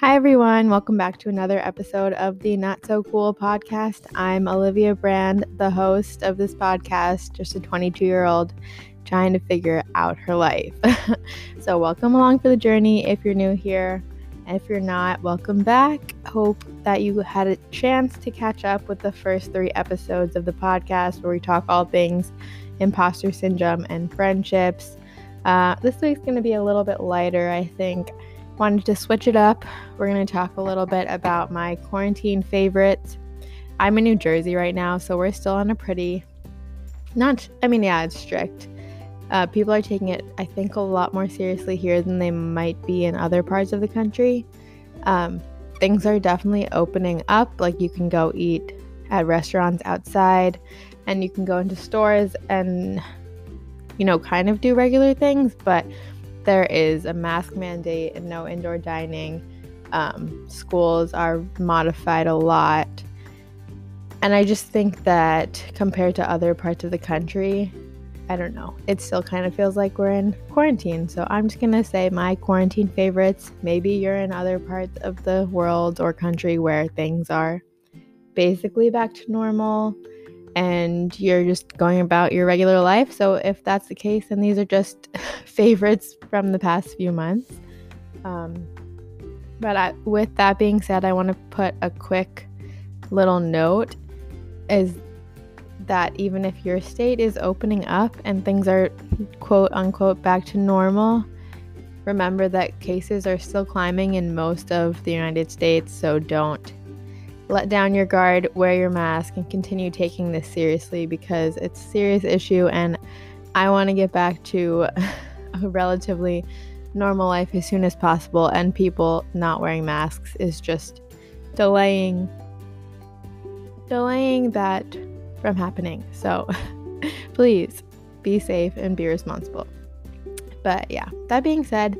Hi, everyone. Welcome back to another episode of the Not So Cool podcast. I'm Olivia Brand, the host of this podcast, just a 22 year old trying to figure out her life. so, welcome along for the journey if you're new here. If you're not, welcome back. Hope that you had a chance to catch up with the first three episodes of the podcast where we talk all things imposter syndrome and friendships. Uh, this week's going to be a little bit lighter, I think wanted to switch it up. We're going to talk a little bit about my quarantine favorites. I'm in New Jersey right now, so we're still on a pretty, not, I mean, yeah, it's strict. Uh, people are taking it, I think, a lot more seriously here than they might be in other parts of the country. Um, things are definitely opening up. Like, you can go eat at restaurants outside, and you can go into stores and, you know, kind of do regular things, but there is a mask mandate and no indoor dining. Um, schools are modified a lot. And I just think that compared to other parts of the country, I don't know, it still kind of feels like we're in quarantine. So I'm just going to say my quarantine favorites. Maybe you're in other parts of the world or country where things are basically back to normal and you're just going about your regular life. So if that's the case, then these are just favorites from the past few months. Um, but I, with that being said, I want to put a quick little note is that even if your state is opening up and things are quote unquote back to normal, remember that cases are still climbing in most of the United States, so don't let down your guard, wear your mask, and continue taking this seriously because it's a serious issue. And I want to get back to a relatively normal life as soon as possible. And people not wearing masks is just delaying delaying that from happening. So please be safe and be responsible. But yeah, that being said,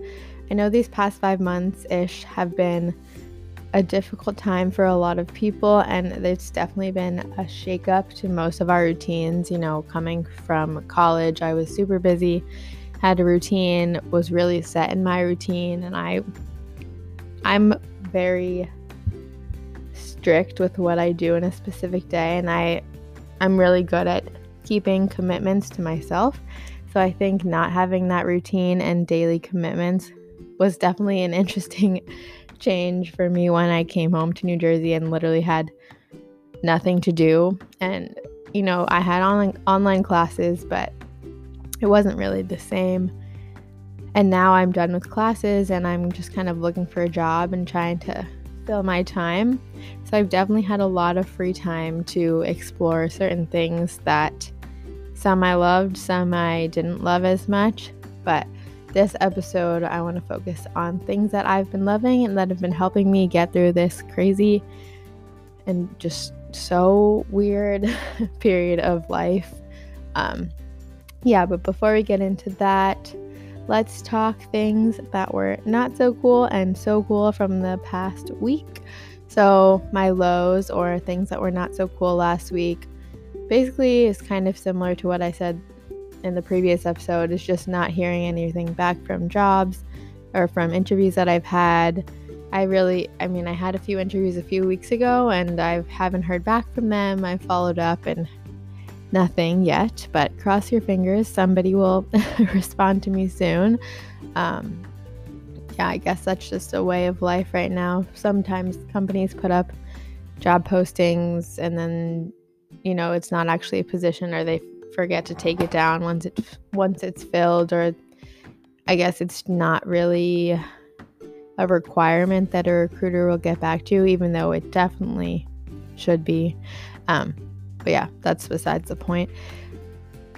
I know these past five months ish have been a difficult time for a lot of people, and it's definitely been a shakeup to most of our routines. You know, coming from college, I was super busy, had a routine, was really set in my routine, and I I'm very strict with what I do in a specific day, and I I'm really good at keeping commitments to myself. So I think not having that routine and daily commitments was definitely an interesting change for me when I came home to New Jersey and literally had nothing to do. And, you know, I had online, online classes, but it wasn't really the same. And now I'm done with classes and I'm just kind of looking for a job and trying to fill my time. So I've definitely had a lot of free time to explore certain things that some I loved, some I didn't love as much. But this episode, I want to focus on things that I've been loving and that have been helping me get through this crazy and just so weird period of life. Um, yeah, but before we get into that, let's talk things that were not so cool and so cool from the past week. So, my lows or things that were not so cool last week basically is kind of similar to what I said in the previous episode is just not hearing anything back from jobs or from interviews that I've had. I really, I mean, I had a few interviews a few weeks ago and I haven't heard back from them. I followed up and nothing yet, but cross your fingers, somebody will respond to me soon. Um, yeah, I guess that's just a way of life right now. Sometimes companies put up job postings and then, you know, it's not actually a position or they forget to take it down once it once it's filled or I guess it's not really a requirement that a recruiter will get back to you even though it definitely should be. Um, but yeah, that's besides the point.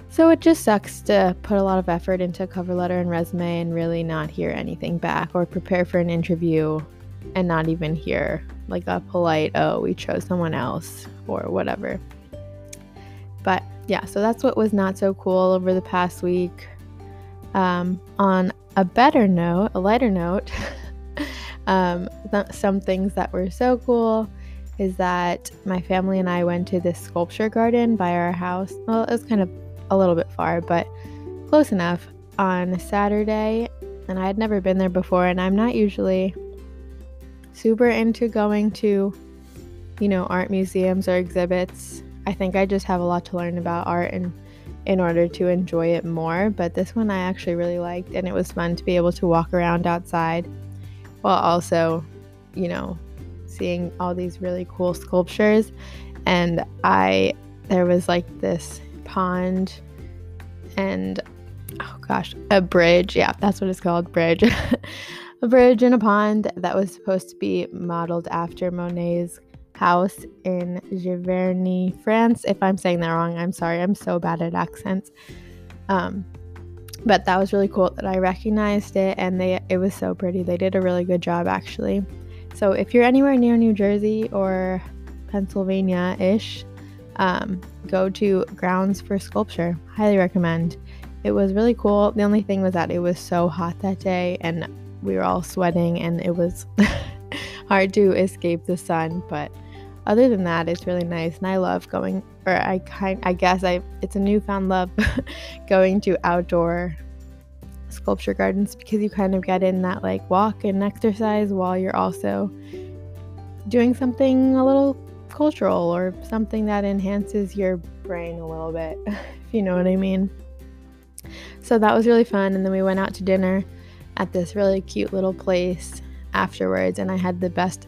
So it just sucks to put a lot of effort into a cover letter and resume and really not hear anything back or prepare for an interview and not even hear like a polite, oh, we chose someone else or whatever. But yeah, so that's what was not so cool over the past week. Um, on a better note, a lighter note, um, th- some things that were so cool is that my family and I went to this sculpture garden by our house. Well, it was kind of a little bit far, but close enough on Saturday. And I had never been there before, and I'm not usually super into going to, you know, art museums or exhibits. I think I just have a lot to learn about art and in order to enjoy it more. But this one I actually really liked, and it was fun to be able to walk around outside while also, you know, seeing all these really cool sculptures. And I, there was like this pond and, oh gosh, a bridge. Yeah, that's what it's called bridge. a bridge and a pond that was supposed to be modeled after Monet's house in Giverny, France. If I'm saying that wrong, I'm sorry. I'm so bad at accents. Um, but that was really cool that I recognized it and they it was so pretty. They did a really good job actually. So if you're anywhere near New Jersey or Pennsylvania-ish, um, go to Grounds for Sculpture. Highly recommend. It was really cool. The only thing was that it was so hot that day and we were all sweating and it was hard to escape the sun, but other than that, it's really nice, and I love going. Or I kind, I guess I, it's a newfound love going to outdoor sculpture gardens because you kind of get in that like walk and exercise while you're also doing something a little cultural or something that enhances your brain a little bit, if you know what I mean. So that was really fun, and then we went out to dinner at this really cute little place afterwards, and I had the best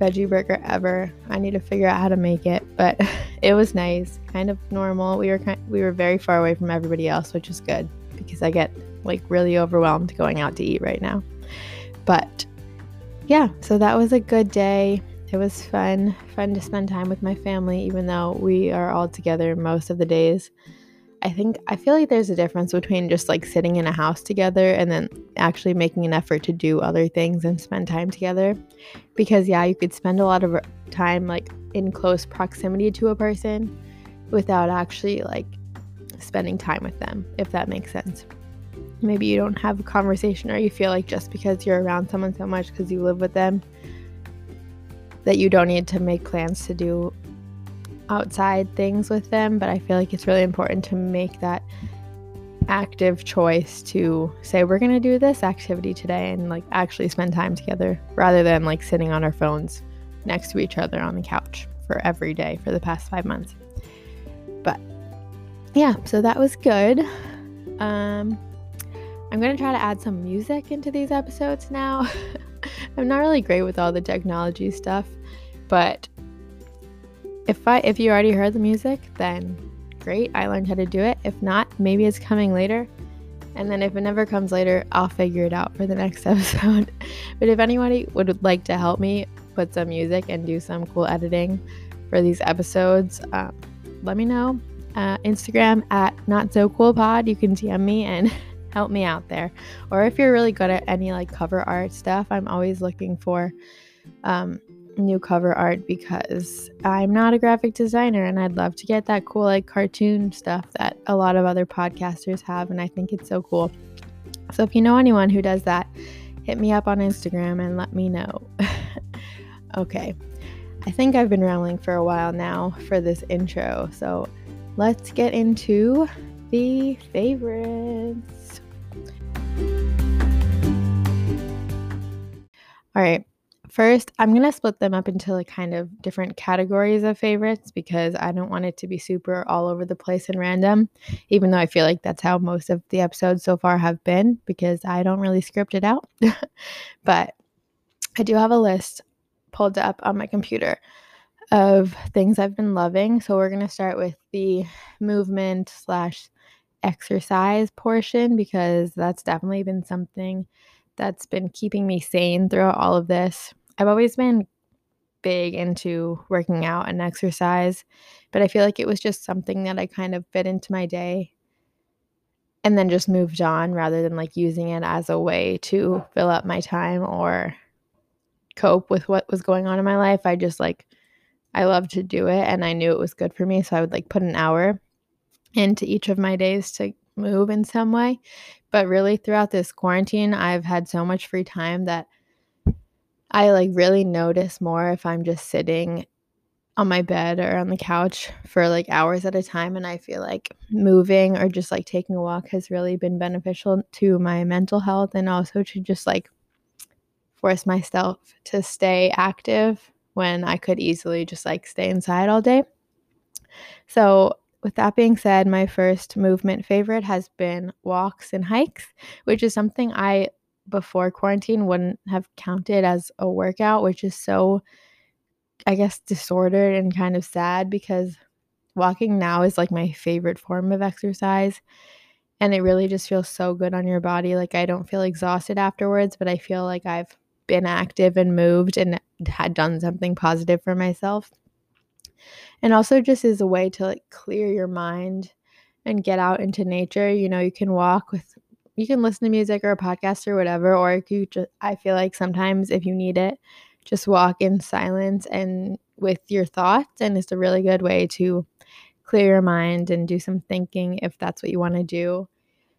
veggie burger ever. I need to figure out how to make it, but it was nice, kind of normal. We were kind, we were very far away from everybody else, which is good because I get like really overwhelmed going out to eat right now. But yeah, so that was a good day. It was fun, fun to spend time with my family, even though we are all together most of the days. I think I feel like there's a difference between just like sitting in a house together and then actually making an effort to do other things and spend time together. Because, yeah, you could spend a lot of time like in close proximity to a person without actually like spending time with them, if that makes sense. Maybe you don't have a conversation or you feel like just because you're around someone so much because you live with them that you don't need to make plans to do outside things with them, but I feel like it's really important to make that active choice to say we're going to do this activity today and like actually spend time together rather than like sitting on our phones next to each other on the couch for every day for the past 5 months. But yeah, so that was good. Um I'm going to try to add some music into these episodes now. I'm not really great with all the technology stuff, but if I if you already heard the music, then great, I learned how to do it. If not, maybe it's coming later. And then if it never comes later, I'll figure it out for the next episode. but if anybody would like to help me put some music and do some cool editing for these episodes, um, let me know. Uh, Instagram at not so cool pod. You can DM me and help me out there. Or if you're really good at any like cover art stuff, I'm always looking for um, new cover art because I'm not a graphic designer and I'd love to get that cool like cartoon stuff that a lot of other podcasters have and I think it's so cool. So if you know anyone who does that, hit me up on Instagram and let me know. okay. I think I've been rambling for a while now for this intro. So let's get into the favorites. All right. First, I'm going to split them up into like kind of different categories of favorites because I don't want it to be super all over the place and random, even though I feel like that's how most of the episodes so far have been because I don't really script it out. but I do have a list pulled up on my computer of things I've been loving. So we're going to start with the movement slash exercise portion because that's definitely been something that's been keeping me sane throughout all of this. I've always been big into working out and exercise, but I feel like it was just something that I kind of fit into my day and then just moved on rather than like using it as a way to fill up my time or cope with what was going on in my life. I just like I love to do it and I knew it was good for me, so I would like put an hour into each of my days to move in some way. But really throughout this quarantine, I've had so much free time that I like really notice more if I'm just sitting on my bed or on the couch for like hours at a time and I feel like moving or just like taking a walk has really been beneficial to my mental health and also to just like force myself to stay active when I could easily just like stay inside all day. So, with that being said, my first movement favorite has been walks and hikes, which is something I before quarantine wouldn't have counted as a workout, which is so, I guess, disordered and kind of sad because walking now is like my favorite form of exercise. And it really just feels so good on your body. Like, I don't feel exhausted afterwards, but I feel like I've been active and moved and had done something positive for myself. And also, just as a way to like clear your mind and get out into nature. You know, you can walk with you can listen to music or a podcast or whatever, or you just, I feel like sometimes if you need it, just walk in silence and with your thoughts. And it's a really good way to clear your mind and do some thinking if that's what you want to do.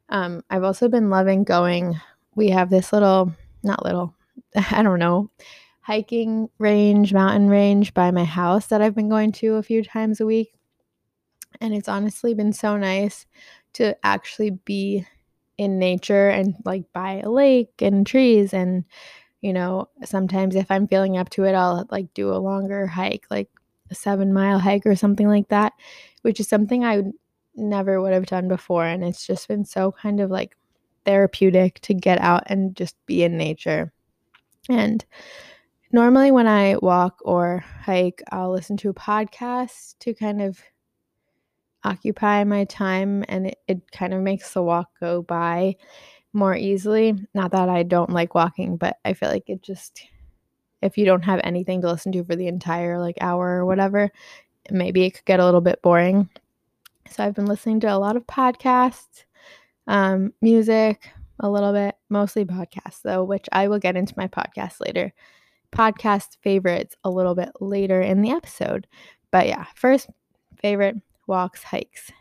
Um, I've also been loving going. We have this little, not little, I don't know, hiking range, mountain range by my house that I've been going to a few times a week. And it's honestly been so nice to actually be in nature and like by a lake and trees and you know sometimes if i'm feeling up to it i'll like do a longer hike like a seven mile hike or something like that which is something i never would have done before and it's just been so kind of like therapeutic to get out and just be in nature. And normally when i walk or hike i'll listen to a podcast to kind of occupy my time and it, it kind of makes the walk go by more easily. Not that I don't like walking, but I feel like it just if you don't have anything to listen to for the entire like hour or whatever, maybe it could get a little bit boring. So I've been listening to a lot of podcasts, um, music, a little bit, mostly podcasts though, which I will get into my podcast later. Podcast favorites a little bit later in the episode. But yeah, first favorite walks, hikes.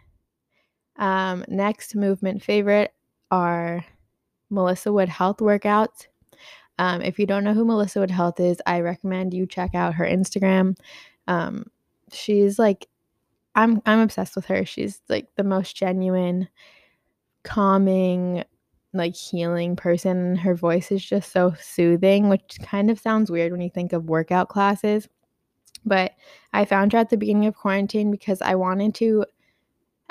Um, next movement favorite are Melissa Wood Health workouts. Um, if you don't know who Melissa Wood Health is, I recommend you check out her Instagram. Um, she's like, I'm I'm obsessed with her. She's like the most genuine, calming, like healing person. Her voice is just so soothing, which kind of sounds weird when you think of workout classes. But I found her at the beginning of quarantine because I wanted to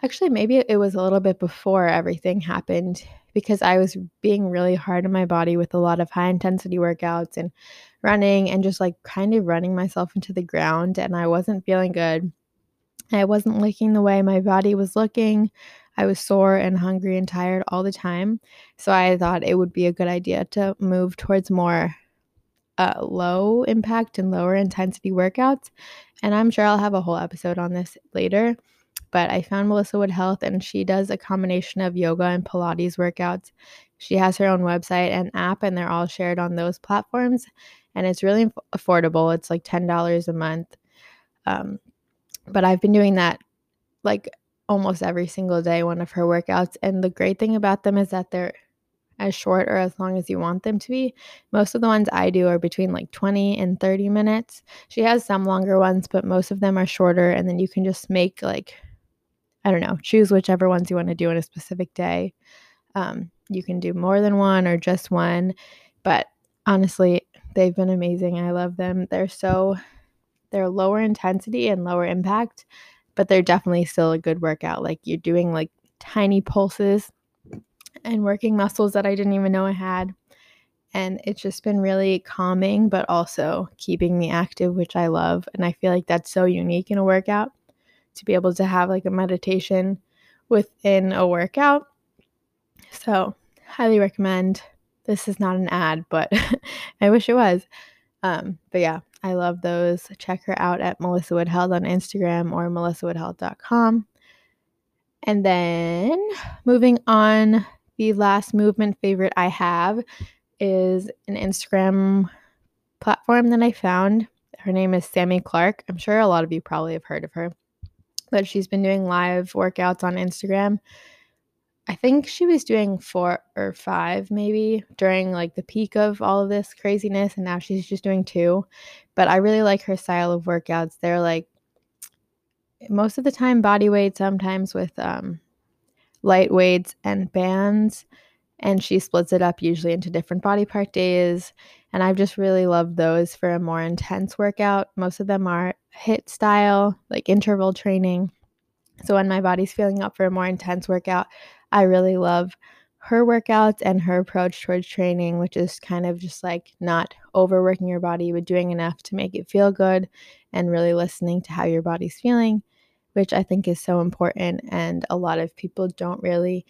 actually maybe it was a little bit before everything happened because I was being really hard on my body with a lot of high intensity workouts and running and just like kind of running myself into the ground and I wasn't feeling good. I wasn't liking the way my body was looking. I was sore and hungry and tired all the time. So I thought it would be a good idea to move towards more uh, low impact and lower intensity workouts. And I'm sure I'll have a whole episode on this later. But I found Melissa Wood Health, and she does a combination of yoga and Pilates workouts. She has her own website and app, and they're all shared on those platforms. And it's really affordable. It's like $10 a month. Um, but I've been doing that like almost every single day, one of her workouts. And the great thing about them is that they're as short or as long as you want them to be. Most of the ones I do are between like 20 and 30 minutes. She has some longer ones, but most of them are shorter. And then you can just make like, I don't know, choose whichever ones you want to do on a specific day. Um, you can do more than one or just one. But honestly, they've been amazing. I love them. They're so, they're lower intensity and lower impact, but they're definitely still a good workout. Like you're doing like tiny pulses and working muscles that I didn't even know I had. And it's just been really calming, but also keeping me active, which I love. And I feel like that's so unique in a workout to be able to have like a meditation within a workout. So, highly recommend. This is not an ad, but I wish it was. Um, but yeah, I love those. Check her out at Melissa Wood Health on Instagram or melissawoodhealth.com. And then moving on the last movement favorite I have is an Instagram platform that I found. Her name is Sami Clarke. I'm sure a lot of you probably have heard of her, but she's been doing live workouts on Instagram. I think she was doing four or five maybe during like the peak of all of this craziness, and now she's just doing two. But I really like her style of workouts. They're like most of the time body weight, sometimes with um, light weights and bands and she splits it up usually into different body part days. And I've just really loved those for a more intense workout. Most of them are HIIT style, like interval training. So when my body's feeling up for a more intense workout, I really love her workouts and her approach towards training, which is kind of just like not overworking your body, but doing enough to make it feel good and really listening to how your body's feeling, which I think is so important. And a lot of people don't really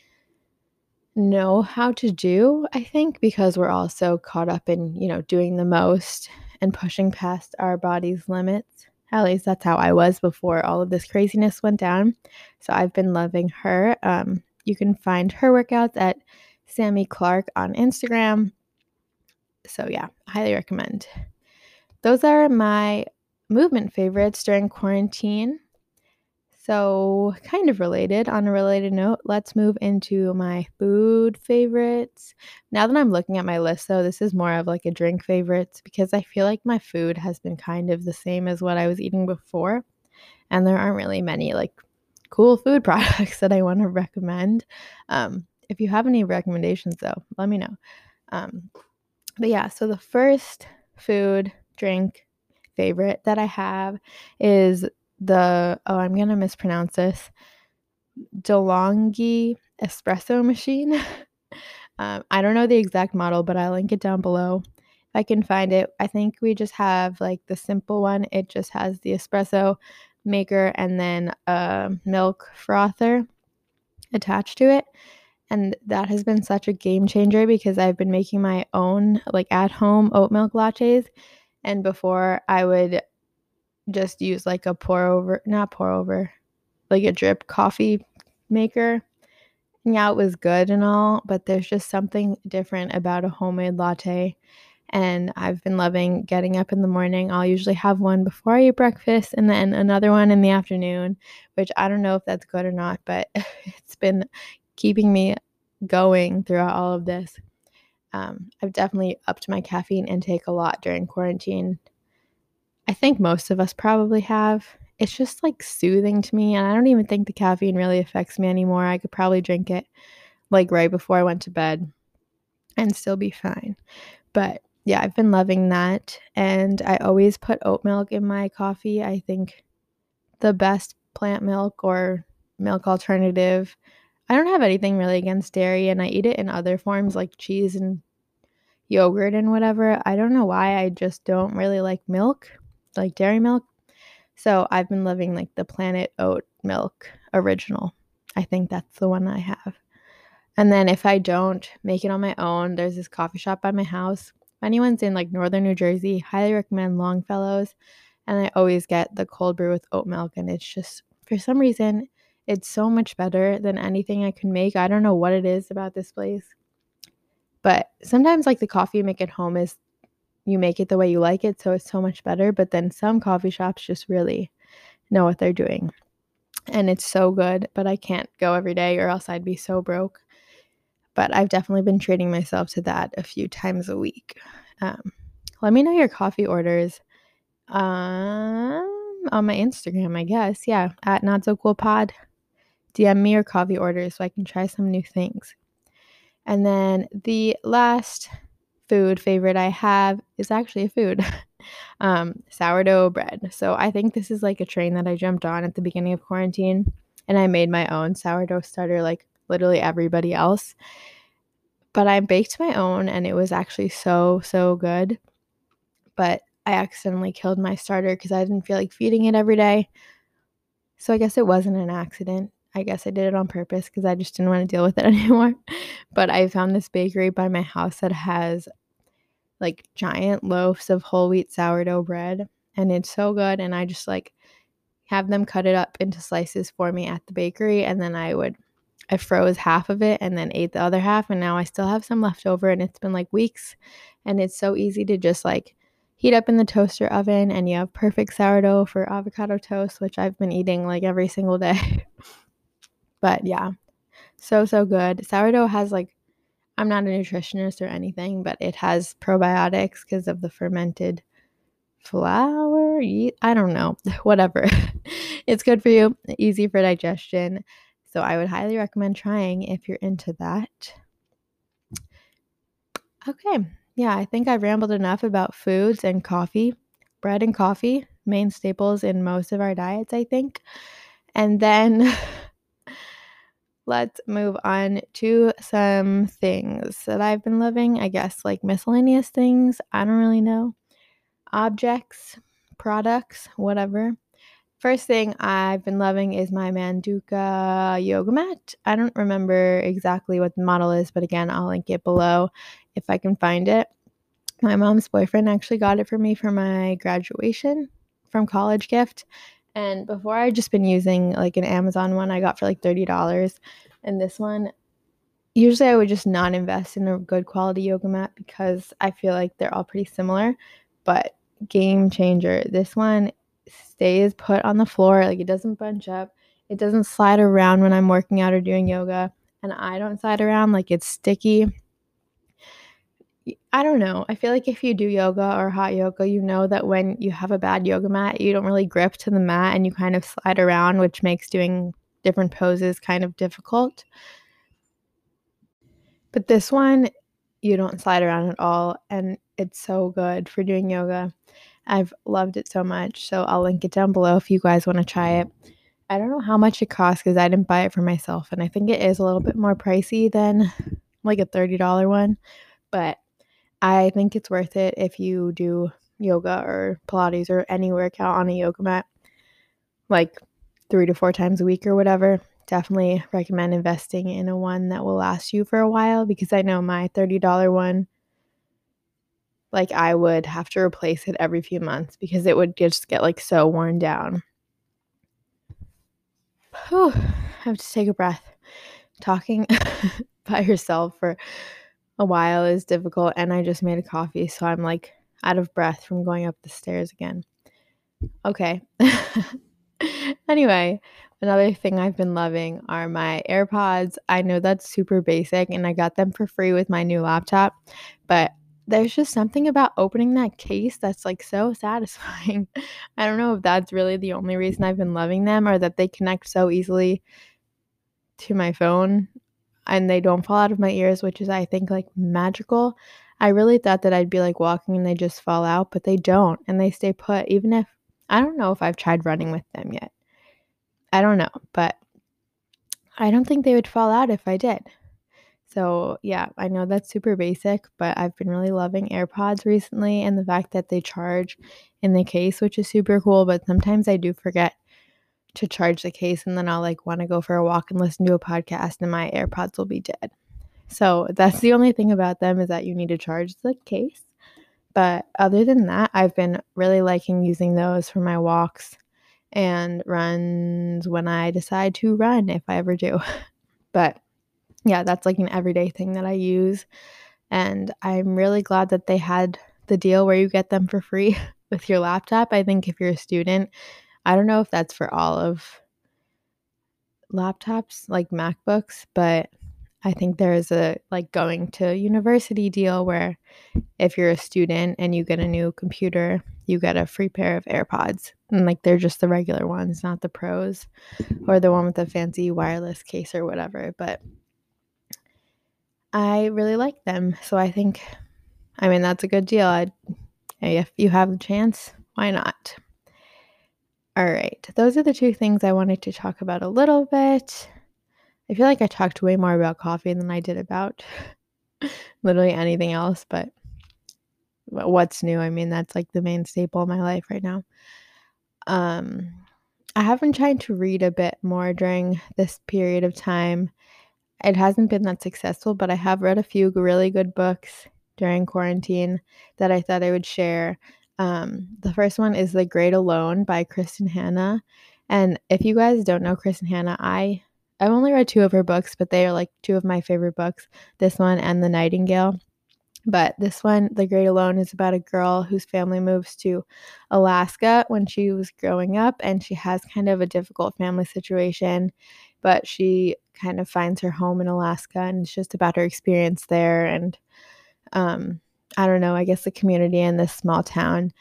know how to do, I think, because we're all so caught up in, you know, doing the most and pushing past our body's limits. At least that's how I was before all of this craziness went down. So I've been loving her. Um, you can find her workouts at Sami Clarke on Instagram. So yeah, highly recommend. Those are my movement favorites during quarantine. So, kind of related, on a related note, let's move into my food favorites. Now that I'm looking at my list, though, this is more of like a drink favorites because I feel like my food has been kind of the same as what I was eating before. And there aren't really many like cool food products that I want to recommend. Um, if you have any recommendations, though, let me know. Um, but yeah, so the first food, drink favorite that I have is the oh I'm gonna mispronounce this DeLonghi espresso machine. um, I don't know the exact model, but I'll link it down below. If I can find it, I think we just have like the simple one. It just has the espresso maker and then a milk frother attached to it. And that has been such a game changer because I've been making my own like at home oat milk lattes. And before I would just use like a pour over, not pour over, like a drip coffee maker. Yeah, it was good and all, but there's just something different about a homemade latte. And I've been loving getting up in the morning. I'll usually have one before I eat breakfast and then another one in the afternoon, which I don't know if that's good or not, but it's been keeping me going throughout all of this. Um, I've definitely upped my caffeine intake a lot during quarantine I think most of us probably have. It's just like soothing to me, and I don't even think the caffeine really affects me anymore. I could probably drink it like right before I went to bed and still be fine. But yeah, I've been loving that. And I always put oat milk in my coffee. I think the best plant milk or milk alternative. I don't have anything really against dairy, and I eat it in other forms like cheese and yogurt and whatever. I don't know why I just don't really like milk like dairy milk. So I've been loving like the Planet Oat Milk original. I think that's the one I have. And then if I don't make it on my own, there's this coffee shop by my house. If anyone's in like northern New Jersey, highly recommend Longfellows. And I always get the cold brew with oat milk, and it's just for some reason it's so much better than anything I can make. I don't know what it is about this place. But sometimes like the coffee you make at home is you make it the way you like it, so it's so much better. But then some coffee shops just really know what they're doing. And it's so good, but I can't go every day or else I'd be so broke. But I've definitely been treating myself to that a few times a week. Um, let me know your coffee orders um, on my Instagram, I guess. Yeah, at Not So Cool Pod. DM me your coffee orders so I can try some new things. And then the last food favorite I have is actually a food um, sourdough bread. So I think this is like a train that I jumped on at the beginning of quarantine and I made my own sourdough starter like literally everybody else. But I baked my own and it was actually so, so good. But I accidentally killed my starter because I didn't feel like feeding it every day. So I guess it wasn't an accident. I guess I did it on purpose because I just didn't want to deal with it anymore. But I found this bakery by my house that has like giant loaves of whole wheat sourdough bread and it's so good and I just like have them cut it up into slices for me at the bakery and then I would I froze half of it and then ate the other half and now I still have some left over and it's been like weeks and it's so easy to just like heat up in the toaster oven and you have perfect sourdough for avocado toast which I've been eating like every single day. But yeah, so, so good. Sourdough has like, I'm not a nutritionist or anything, but it has probiotics because of the fermented flour. I don't know, whatever. it's good for you, easy for digestion. So I would highly recommend trying if you're into that. Okay. Yeah, I think I've rambled enough about foods and coffee. Bread and coffee, main staples in most of our diets, I think. And then let's move on to some things that I've been loving. I guess like miscellaneous things. I don't really know. Objects, products, whatever. First thing I've been loving is my Manduka yoga mat. I don't remember exactly what the model is, but again, I'll link it below if I can find it. My mom's boyfriend actually got it for me for my graduation from college gift. And before I'd just been using like an Amazon one I got for like $30. And this one, usually I would just not invest in a good quality yoga mat because I feel like they're all pretty similar. But game changer. This one stays put on the floor, like it doesn't bunch up. It doesn't slide around when I'm working out or doing yoga. And I don't slide around like it's sticky. I don't know. I feel like if you do yoga or hot yoga, you know that when you have a bad yoga mat, you don't really grip to the mat and you kind of slide around, which makes doing different poses kind of difficult. But this one, you don't slide around at all. And it's so good for doing yoga. I've loved it so much. So I'll link it down below if you guys want to try it. I don't know how much it costs because I didn't buy it for myself. And I think it is a little bit more pricey than like a $30 one. But I think it's worth it if you do yoga or Pilates or any workout on a yoga mat, like three to four times a week or whatever. Definitely recommend investing in a one that will last you for a while because I know my $30 one, like I would have to replace it every few months because it would just get like so worn down. Whew, I have to take a breath. Talking by yourself for a while is difficult and I just made a coffee, so I'm like out of breath from going up the stairs again. Okay. anyway, another thing I've been loving are my AirPods. I know that's super basic and I got them for free with my new laptop, but there's just something about opening that case that's like so satisfying. I don't know if that's really the only reason I've been loving them or that they connect so easily to my phone and they don't fall out of my ears, which is, I think, like magical. I really thought that I'd be like walking and they just fall out, but they don't and they stay put, even if I don't know if I've tried running with them yet. I don't know, but I don't think they would fall out if I did. So, yeah, I know that's super basic, but I've been really loving AirPods recently and the fact that they charge in the case, which is super cool. But sometimes I do forget to charge the case and then I'll like want to go for a walk and listen to a podcast and my AirPods will be dead. So that's the only thing about them is that you need to charge the case. But other than that, I've been really liking using those for my walks and runs when I decide to run if I ever do. but yeah, that's like an everyday thing that I use. And I'm really glad that they had the deal where you get them for free with your laptop. I think if you're a student, I don't know if that's for all of laptops like MacBooks, but I think there is a like going to university deal where if you're a student and you get a new computer, you get a free pair of AirPods. And like they're just the regular ones, not the pros or the one with the fancy wireless case or whatever. But I really like them. So I think, I mean, that's a good deal. I'd, if you have the chance, why not? All right, those are the two things I wanted to talk about a little bit. I feel like I talked way more about coffee than I did about literally anything else, but what's new? I mean, that's like the main staple of my life right now. Um, I have been trying to read a bit more during this period of time. It hasn't been that successful, but I have read a few really good books during quarantine that I thought I would share. Um, the first one is The Great Alone by Kristin Hannah. And if you guys don't know Kristin Hannah, I I've only read two of her books, but they are like two of my favorite books. This one and The Nightingale. But this one, The Great Alone, is about a girl whose family moves to Alaska when she was growing up, and she has kind of a difficult family situation, but she kind of finds her home in Alaska, and it's just about her experience there and um, I don't know, I guess the community in this small town.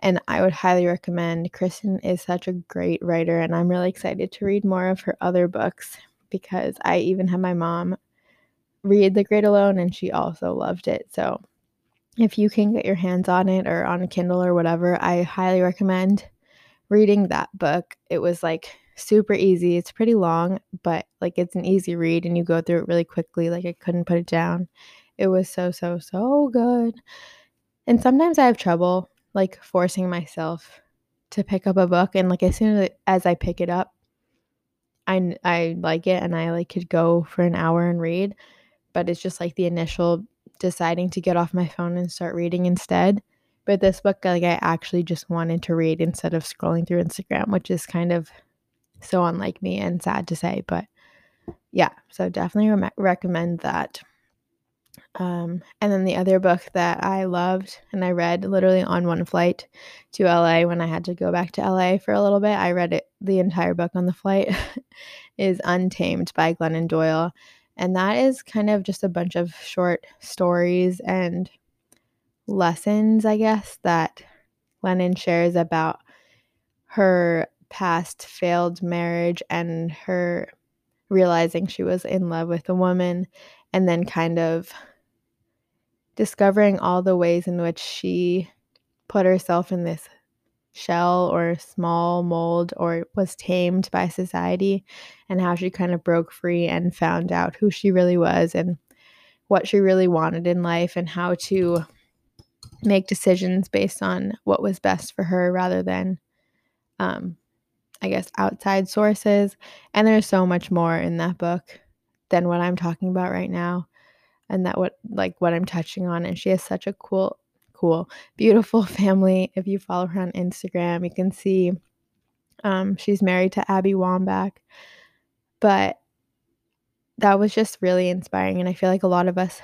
And I would highly recommend. Kristin is such a great writer, and I'm really excited to read more of her other books because I even had my mom read The Great Alone, and she also loved it. So if you can get your hands on it or on a Kindle or whatever, I highly recommend reading that book. It was like super easy. It's pretty long, but like it's an easy read and you go through it really quickly. Like I couldn't put it down. It was so, so, so good. And sometimes I have trouble like forcing myself to pick up a book. And like as soon as I pick it up, I, I like it and I like could go for an hour and read. But it's just like the initial deciding to get off my phone and start reading instead. But this book, like, I actually just wanted to read instead of scrolling through Instagram, which is kind of so unlike me and sad to say. But yeah, so definitely re- recommend that. Um, and then the other book that I loved and I read literally on one flight to LA when I had to go back to LA for a little bit, I read it the entire book on the flight, is Untamed by Glennon Doyle. And that is kind of just a bunch of short stories and lessons, I guess, that Glennon shares about her past failed marriage and her realizing she was in love with a woman and then kind of discovering all the ways in which she put herself in this shell or small mold or was tamed by society and how she kind of broke free and found out who she really was and what she really wanted in life and how to make decisions based on what was best for her rather than um I guess outside sources. And there's so much more in that book than what I'm talking about right now and that what like what I'm touching on and she has such a cool cool beautiful family. If you follow her on Instagram you can see um, she's married to Abby Wambach but that was just really inspiring and I feel like a lot of us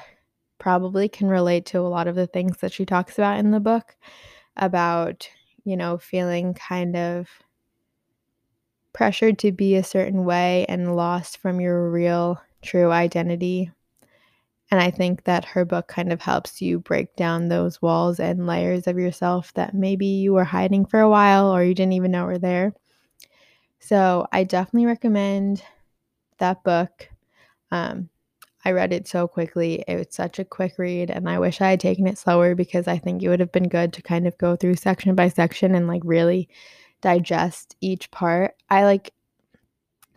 probably can relate to a lot of the things that she talks about in the book about you know feeling kind of pressured to be a certain way and lost from your real true identity and I think that her book kind of helps you break down those walls and layers of yourself that maybe you were hiding for a while or you didn't even know were there. So I definitely recommend that book. Um, I read it so quickly. It was such a quick read, and I wish I had taken it slower because I think it would have been good to kind of go through section by section and like really digest each part. I like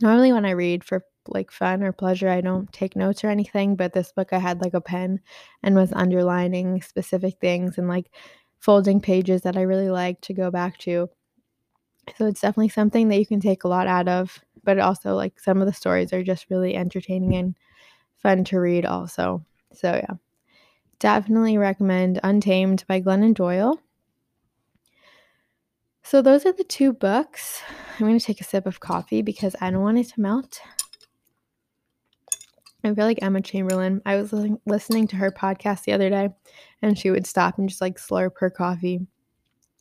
normally when I read for like fun or pleasure. I don't take notes or anything, but this book I had like a pen and was underlining specific things and like folding pages that I really like to go back to. So it's definitely something that you can take a lot out of, but also like some of the stories are just really entertaining and fun to read also. So yeah. Definitely recommend Untamed by Glennon Doyle. So those are the two books. I'm going to take a sip of coffee because I don't want it to melt. I feel like Emma Chamberlain. I was listening to her podcast the other day, and she would stop and just like slurp her coffee,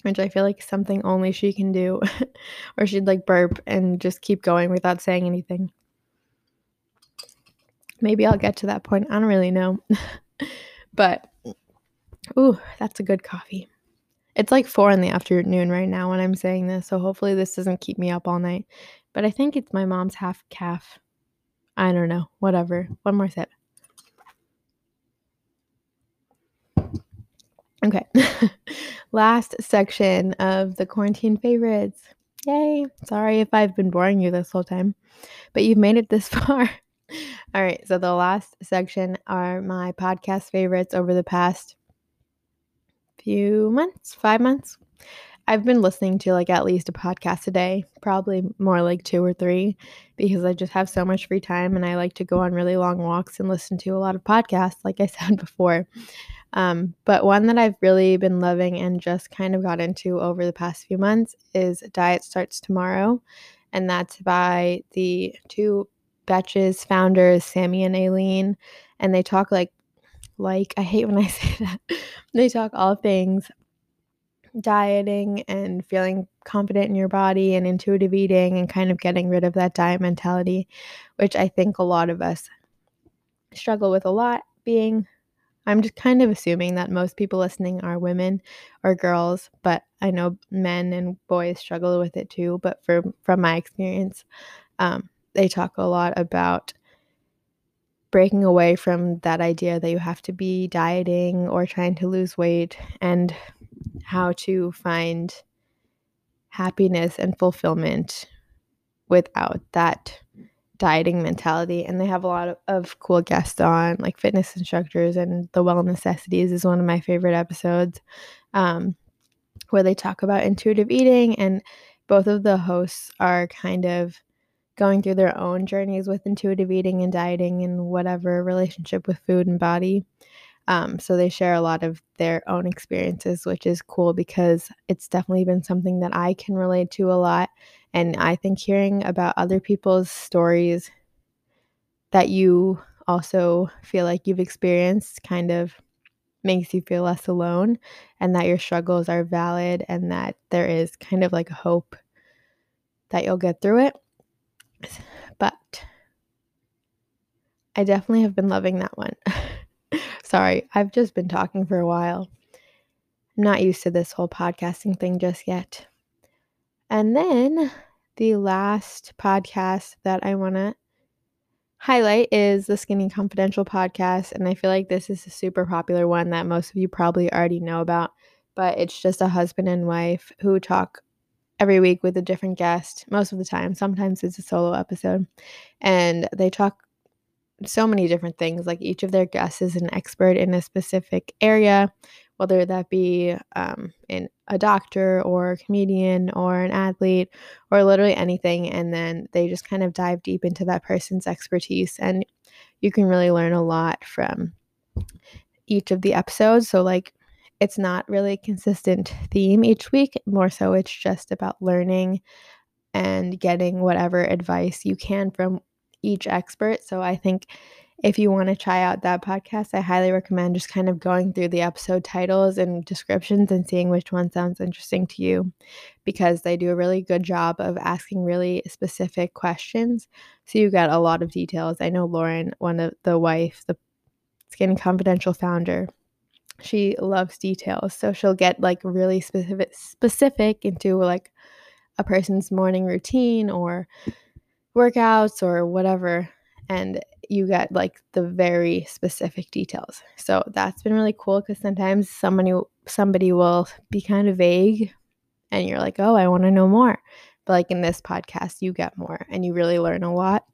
which I feel like something only she can do. or she'd like burp and just keep going without saying anything. Maybe I'll get to that point. I don't really know. but, ooh, that's a good coffee. It's like four in the afternoon right now when I'm saying this, so hopefully this doesn't keep me up all night. But I think it's my mom's half caf I don't know. Whatever. One more sip. Okay. Last section of the quarantine favorites. Yay. Sorry if I've been boring you this whole time, but you've made it this far. All right. So, the last section are my podcast favorites over the past few months, five months. I've been listening to like at least a podcast a day, probably more like two or three, because I just have so much free time and I like to go on really long walks and listen to a lot of podcasts, like I said before. Um, but one that I've really been loving and just kind of got into over the past few months is Diet Starts Tomorrow. And that's by the two Betches founders, Sami and Aleen. And they talk like, like, I hate when I say that. they talk all things dieting and feeling confident in your body and intuitive eating and kind of getting rid of that diet mentality, which I think a lot of us struggle with a lot being I'm just kind of assuming that most people listening are women or girls, but I know men and boys struggle with it too. But for from my experience, um, they talk a lot about breaking away from that idea that you have to be dieting or trying to lose weight and how to find happiness and fulfillment without that dieting mentality. And they have a lot of, of cool guests on, like fitness instructors, and the Well Necessities is one of my favorite episodes um, where they talk about intuitive eating. And both of the hosts are kind of going through their own journeys with intuitive eating and dieting and whatever relationship with food and body. Um, so they share a lot of their own experiences, which is cool because it's definitely been something that I can relate to a lot. And I think hearing about other people's stories that you also feel like you've experienced kind of makes you feel less alone and that your struggles are valid and that there is kind of like hope that you'll get through it. But I definitely have been loving that one. Sorry, I've just been talking for a while. I'm not used to this whole podcasting thing just yet. And then the last podcast that I want to highlight is the Skinny Confidential podcast. And I feel like this is a super popular one that most of you probably already know about. But it's just a husband and wife who talk every week with a different guest most of the time. Sometimes it's a solo episode. And they talk so many different things. Like each of their guests is an expert in a specific area, whether that be um, in a doctor or a comedian or an athlete or literally anything. And then they just kind of dive deep into that person's expertise. And you can really learn a lot from each of the episodes. So, like, it's not really a consistent theme each week. More so, it's just about learning and getting whatever advice you can from each expert. So I think if you want to try out that podcast, I highly recommend just kind of going through the episode titles and descriptions and seeing which one sounds interesting to you because they do a really good job of asking really specific questions. So you get a lot of details. I know Lauryn, one of the wife, the Skinny Confidential founder, she loves details. So she'll get like really specific specific into like a person's morning routine or workouts or whatever and you get like the very specific details. So that's been really cool cuz sometimes somebody somebody will be kind of vague and you're like, "Oh, I want to know more." But like in this podcast, you get more and you really learn a lot.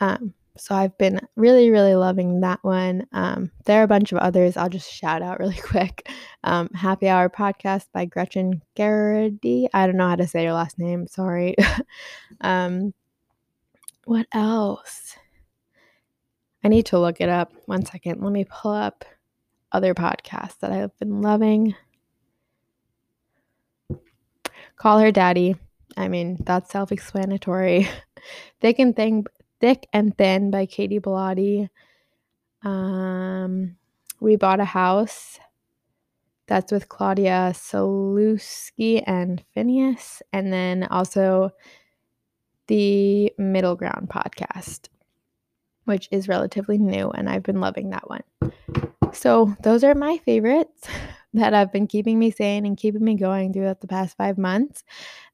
Um so I've been really, really loving that one. Um, there are a bunch of others. I'll just shout out really quick. Um, Happy Hour podcast by Gretchen Geraghty. I don't know how to say your last name. Sorry. um, what else? I need to look it up. One second. Let me pull up other podcasts that I've been loving. Call her daddy. I mean, that's self explanatory. Thick and Thin, Thick and Thin by Katie Bellotti. Um, we bought a house. That's with Claudia Sulewski and Finneas, And then also the Middle Ground podcast, which is relatively new, and I've been loving that one. So, those are my favorites that have been keeping me sane and keeping me going throughout the past five months.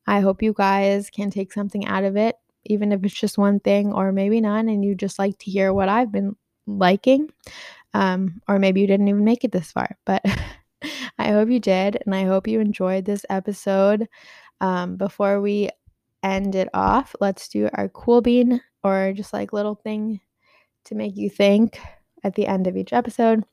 I hope you guys can take something out of it even if it's just one thing or maybe none, and you just like to hear what I've been liking. Um, or maybe you didn't even make it this far, but I hope you did, and I hope you enjoyed this episode. Um, before we end it off, let's do our cool bean or just like little thing to make you think at the end of each episode.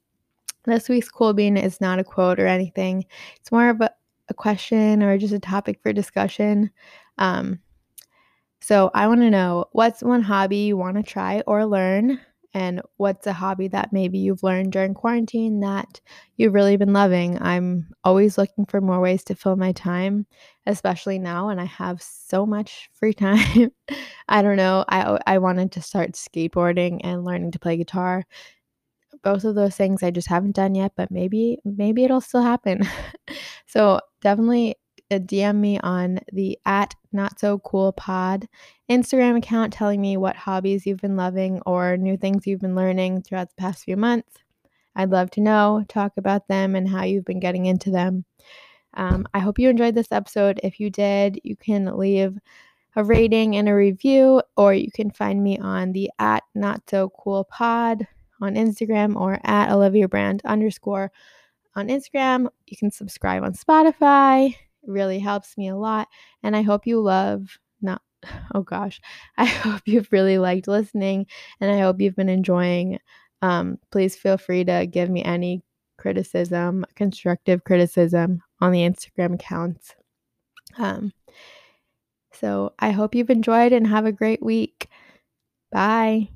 This week's cool bean is not a quote or anything, it's more of a, a question or just a topic for discussion. Um, so I want to know what's one hobby you want to try or learn, and what's a hobby that maybe you've learned during quarantine that you've really been loving. I'm always looking for more ways to fill my time, especially now and I have so much free time. I don't know. I I wanted to start skateboarding and learning to play guitar. Both of those things I just haven't done yet, but maybe maybe it'll still happen. so definitely uh, DM me on the at not so cool pod Instagram account telling me what hobbies you've been loving or new things you've been learning throughout the past few months. I'd love to know, talk about them, and how you've been getting into them. Um, I hope you enjoyed this episode. If you did, you can leave a rating and a review, or you can find me on the at not so cool pod on Instagram or at Olivia Brand underscore on Instagram. You can subscribe on Spotify. Really helps me a lot. And I hope you love not oh gosh. I hope you've really liked listening and I hope you've been enjoying. Um, please feel free to give me any criticism, constructive criticism on the Instagram accounts. Um, so I hope you've enjoyed and have a great week. Bye.